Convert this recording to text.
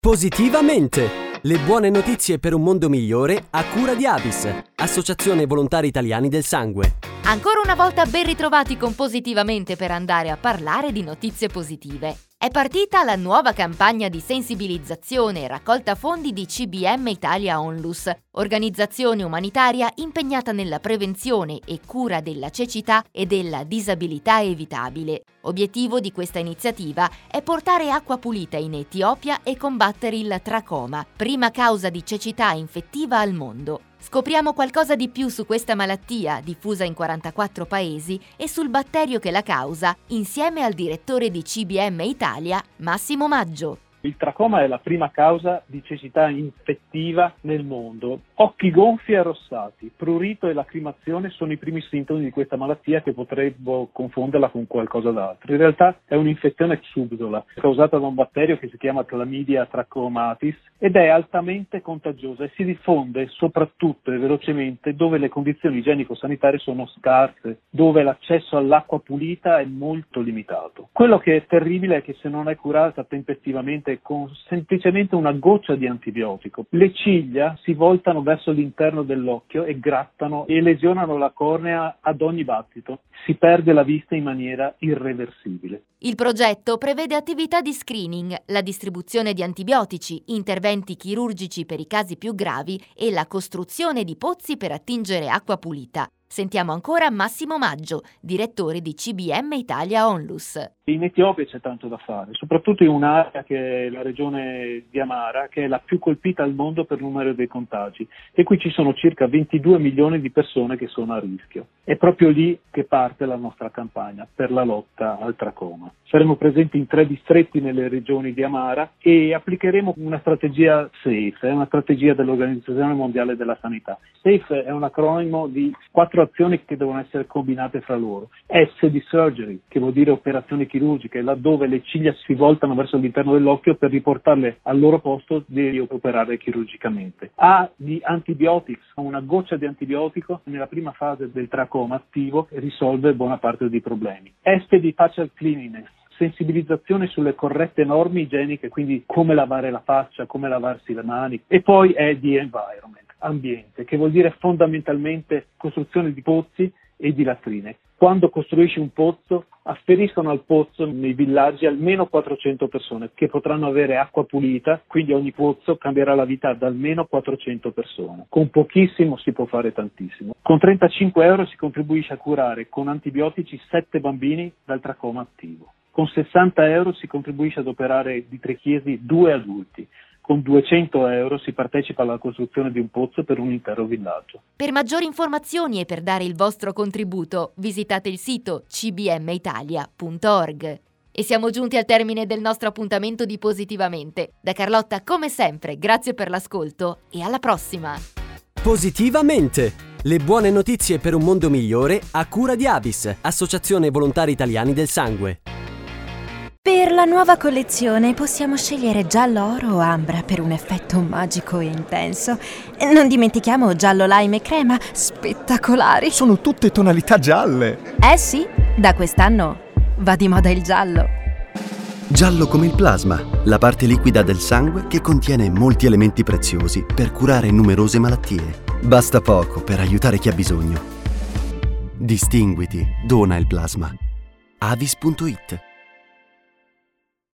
Positivamente! Le buone notizie per un mondo migliore a cura di Avis, Associazione Volontari Italiani del Sangue. Ancora una volta ben ritrovati con Positivamente per andare a parlare di notizie positive. È partita la nuova campagna di sensibilizzazione e raccolta fondi di CBM Italia Onlus, organizzazione umanitaria impegnata nella prevenzione e cura della cecità e della disabilità evitabile. Obiettivo di questa iniziativa è portare acqua pulita in Etiopia e combattere il tracoma, prima causa di cecità infettiva al mondo. Scopriamo qualcosa di più su questa malattia, diffusa in 44 paesi, e sul batterio che la causa, insieme al direttore di CBM Italia, Massimo Maggio. Il tracoma è la prima causa di cecità infettiva nel mondo. Occhi gonfi e arrossati, prurito e lacrimazione sono i primi sintomi di questa malattia che potrebbero confonderla con qualcosa d'altro. In realtà è un'infezione subdola causata da un batterio che si chiama Chlamydia trachomatis ed è altamente contagiosa e si diffonde soprattutto e velocemente dove le condizioni igienico-sanitarie sono scarse, dove l'accesso all'acqua pulita è molto limitato. Quello che è terribile è che se non è curata tempestivamente semplicemente con semplicemente una goccia di antibiotico. Le ciglia si voltano verso l'interno dell'occhio e grattano e lesionano la cornea ad ogni battito. Si perde la vista in maniera irreversibile. Il progetto prevede attività di screening, la distribuzione di antibiotici, interventi chirurgici per i casi più gravi e la costruzione di pozzi per attingere acqua pulita. Sentiamo ancora Massimo Maggio, direttore di CBM Italia Onlus. In Etiopia c'è tanto da fare, soprattutto in un'area che è la regione di Amara, che è la più colpita al mondo per numero dei contagi e qui ci sono circa 22 milioni di persone che sono a rischio. È proprio lì che parte la nostra campagna per la lotta al tracoma. Saremo presenti in tre distretti nelle regioni di Amara e applicheremo una strategia SAFE, una strategia dell'Organizzazione Mondiale della Sanità. SAFE è un acronimo di quattro quattro azioni che devono essere combinate fra loro. S di surgery, che vuol dire operazioni chirurgiche, laddove le ciglia si voltano verso l'interno dell'occhio per riportarle al loro posto devi operare chirurgicamente. A di antibiotics, una goccia di antibiotico nella prima fase del tracoma attivo risolve buona parte dei problemi. S di facial cleanliness, sensibilizzazione sulle corrette norme igieniche, quindi come lavare la faccia, come lavarsi le mani, e poi è di environment ambiente, che vuol dire fondamentalmente costruzione di pozzi e di latrine. Quando costruisci un pozzo, afferiscono al pozzo nei villaggi almeno 400 persone che potranno avere acqua pulita, quindi ogni pozzo cambierà la vita ad almeno 400 persone. Con pochissimo si può fare tantissimo. Con 35 euro si contribuisce a curare con antibiotici 7 bambini dal tracoma attivo. Con 60 euro si contribuisce ad operare di trechiesi due adulti con 200 euro si partecipa alla costruzione di un pozzo per un intero villaggio. Per maggiori informazioni e per dare il vostro contributo, visitate il sito cbmitalia.org. E siamo giunti al termine del nostro appuntamento di Positivamente. Da Carlotta, come sempre, grazie per l'ascolto e alla prossima! Positivamente! Le buone notizie per un mondo migliore a cura di Avis, Associazione Volontari Italiani del Sangue. Per la nuova collezione possiamo scegliere giallo oro o ambra per un effetto magico e intenso. Non dimentichiamo giallo lime e crema, spettacolari. Sono tutte tonalità gialle. Eh sì, da quest'anno va di moda il giallo. Giallo come il plasma, la parte liquida del sangue che contiene molti elementi preziosi per curare numerose malattie. Basta poco per aiutare chi ha bisogno. Distinguiti, dona il plasma. avis.it